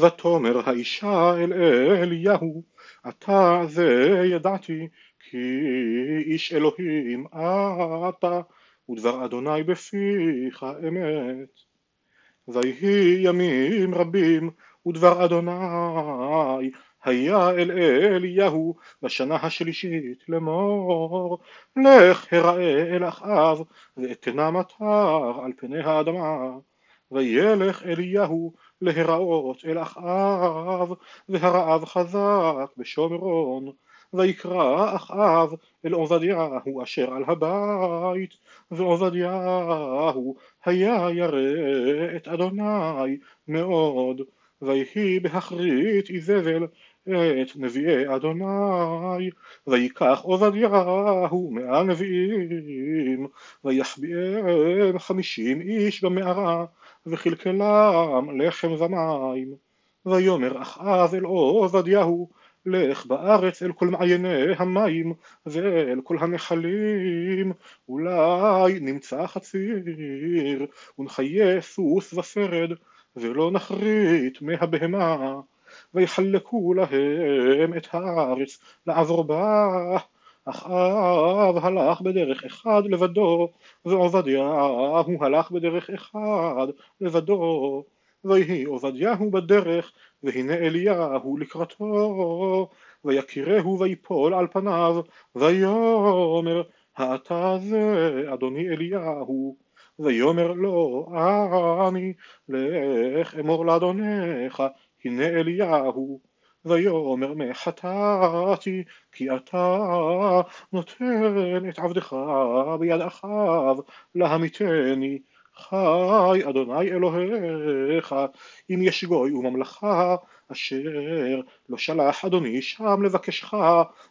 ותאמר האישה אל אליהו אתה זה ידעתי כי איש אלוהים אתה ודבר אדוני בפיך אמת. ויהי ימים רבים ודבר אדוני היה אל אליהו בשנה השלישית לאמור לך הראה אל אחאב ואתנה מטר על פני האדמה וילך אליהו להיראות אל אחאב והרעב חזק בשומרון. ויקרא אחאב אל עובדיהו אשר על הבית ועובדיהו היה ירא את אדוני מאוד. ויהי באחרית איזבל את נביאי אדוני. ויקח עובדיהו מאה נביאים ויחביאם חמישים איש במערה וכלכלם לחם ומים. ויאמר אחאב אל עובדיהו לך בארץ אל כל מעייני המים ואל כל הנחלים אולי נמצא חציר ונחיה סוס ושרד ולא נחריט מהבהמה. ויחלקו להם את הארץ לעבור בה אחאב הלך בדרך אחד לבדו ועובדיהו הלך בדרך אחד לבדו. ויהי עובדיהו בדרך והנה אליהו לקראתו. ויקירהו ויפול על פניו ויאמר האתה זה אדוני אליהו. ויאמר לו אני לך אמור לאדונך הנה אליהו ויאמר מחטאתי כי אתה נותן את עבדך ביד אחאב להמיתני חי אדוני אלוהיך אם יש גוי וממלכה אשר לא שלח אדוני שם לבקשך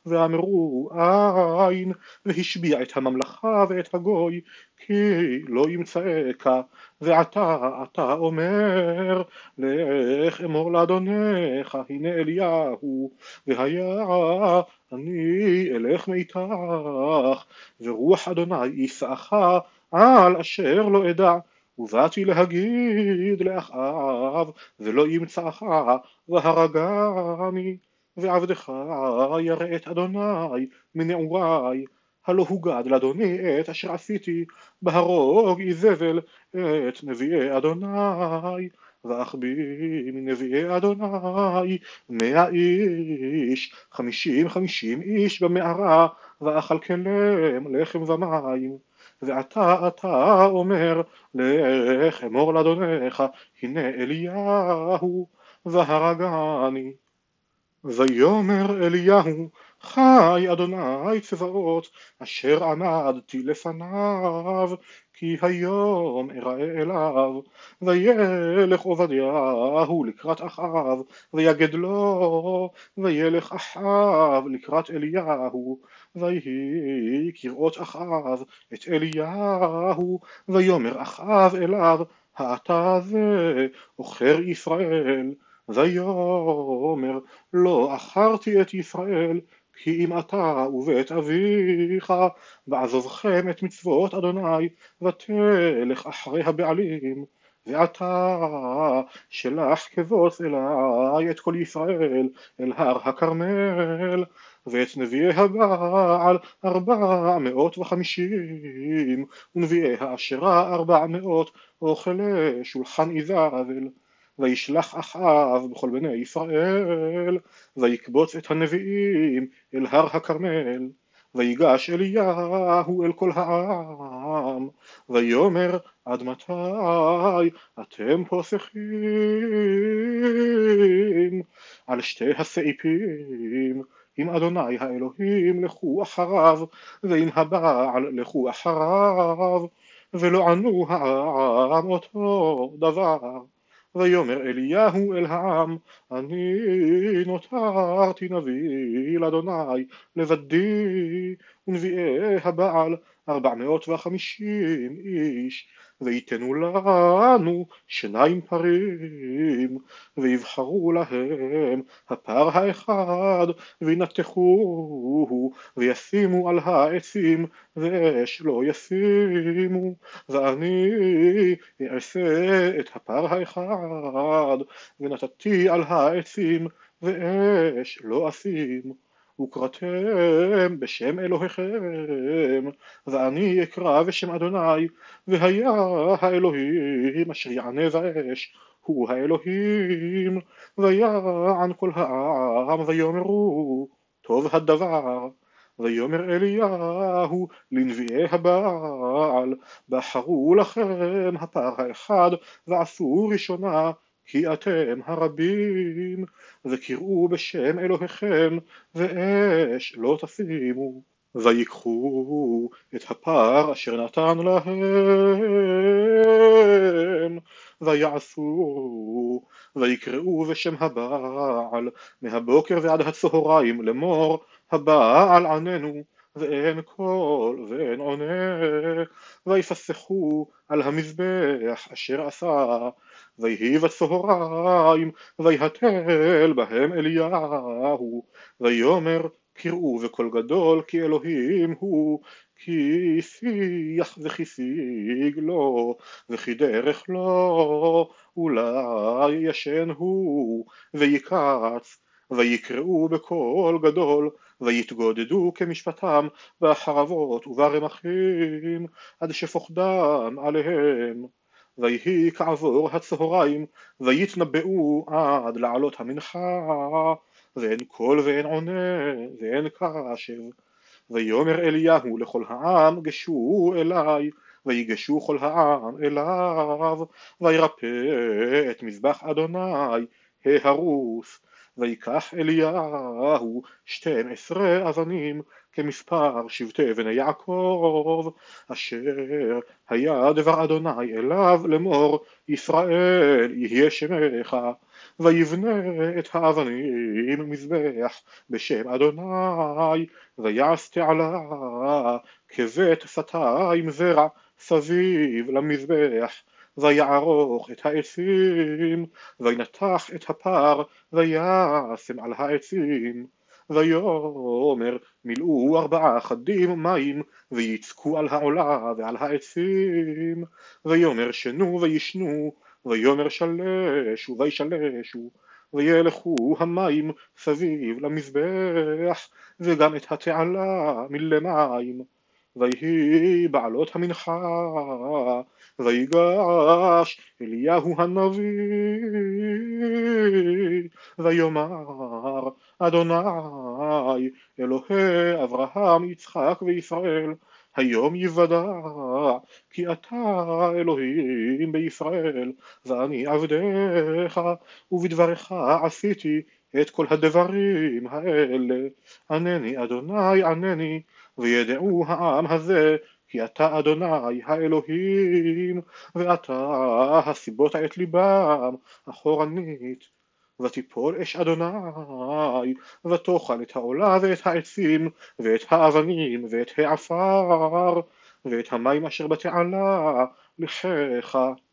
ואמרו אין והשביע את הממלכה ואת הגוי כי לא ימצאך ועתה אתה אומר לך אמור לאדונך הנה אליהו והיה אני אלך מאיתך ורוח אדוני יישאך על אשר לא אדע ובאתי להגיד לאחאב ולא ימצאך והרגני ועבדך ירא את אדוני מנעורי הלא הוגד לאדוני את אשר עשיתי בהרוג איזבל את נביאי אדוני ואחביא מנביאי אדוני מאה איש חמישים חמישים איש במערה ואכלכלם לחם ומים ועתה אתה אומר לך אמור לאדונך הנה אליהו והרגני. ויאמר אליהו חי אדוני צבאות אשר עמדתי לפניו כי היום אראה אליו וילך עובדיהו לקראת אחאב ויגד לו וילך אחאב לקראת אליהו ויהי כראות אחאב את אליהו ויאמר אחאב אליו האתה זה עוכר ישראל. ויאמר לא עכרתי את ישראל כי אם אתה ובית אביך ועזובכם את מצוות אדוני ותלך אחרי הבעלים ועתה שלח כבוס אלי את כל ישראל אל הר הכרמל ואת נביאי הבעל ארבע מאות וחמישים ונביאי האשרה ארבע מאות אוכלי שולחן איזבל וישלח אחאב בכל בני ישראל ויקבוץ את הנביאים אל הר הכרמל ויגש אליהו אל כל העם ויאמר עד מתי אתם פוסחים על שתי הסעיפים? עם אדוני האלוהים לכו אחריו ועם הבעל לכו אחריו ולא ענו העם אותו דבר ויאמר אליהו אל העם אני נותרתי נביא לאדוני לבדי ונביאי הבעל ארבע מאות וחמישים איש ויתנו לנו שניים פרים, ויבחרו להם הפר האחד, וינתחוהו, וישימו על העצים, ואש לא ישימו, ואני אעשה את הפר האחד, ונתתי על העצים, ואש לא אשים. וקראתם בשם אלוהיכם, ואני אקרא בשם אדוני, והיה האלוהים אשר יענה באש, הוא האלוהים, ויען כל העם ויאמרו, טוב הדבר. ויאמר אליהו לנביאי הבעל, בחרו לכם הפר האחד, ועשו ראשונה כי אתם הרבים, וקראו בשם אלוהיכם, ואש לא תשימו. ויקחו את הפר אשר נתן להם, ויעשו, ויקראו בשם הבעל, מהבוקר ועד הצהריים לאמור, הבעל עננו, ואין קול ואין עונה, ויפסחו על המזבח אשר עשה, ויהי בצהריים, ויהתל בהם אליהו, ויאמר קראו בקול גדול כי אלוהים הוא, כי שיח וכי שיג לו, וכי דרך לו, אולי ישן הוא, ויקץ, ויקראו בקול גדול, ויתגודדו כמשפטם בחרבות וברמחים, עד שפוחדם עליהם. ויהי כעבור הצהריים, ויתנבאו עד לעלות המנחה, ואין קול ואין עונה, ואין קשב. ויאמר אליהו לכל העם, גשו אליי, ויגשו כל העם אליו, וירפא את מזבח אדוני ההרוס, ויקח אליהו שתים עשרה אבנים כמספר שבטי בני יעקב אשר היה דבר אדוני אליו לאמור ישראל יהיה שמך ויבנה את האבנים מזבח בשם אדוני ויעש תעלה כבית שתיים זרע סביב למזבח ויערוך את העצים, וינתח את הפר, וישם על העצים. ויאמר מילאו ארבעה חדים מים, ויצקו על העולה ועל העצים. ויאמר שנו וישנו, ויאמר שלשו וישלשו. וילכו המים סביב למזבח, וגם את התעלה מלמים. ויהי בעלות המנחה, ויגש אליהו הנביא, ויאמר אדוני אלוהי אברהם יצחק וישראל היום יוודע כי אתה אלוהים בישראל ואני עבדיך ובדברך עשיתי את כל הדברים האלה. ענני אדוני ענני וידעו העם הזה כי אתה אדוני האלוהים ואתה הסיבות את ליבם אחורנית. ותיפול אש אדוני ותאכל את העולה ואת העצים ואת האבנים ואת העפר ואת המים אשר בתעלה לחיך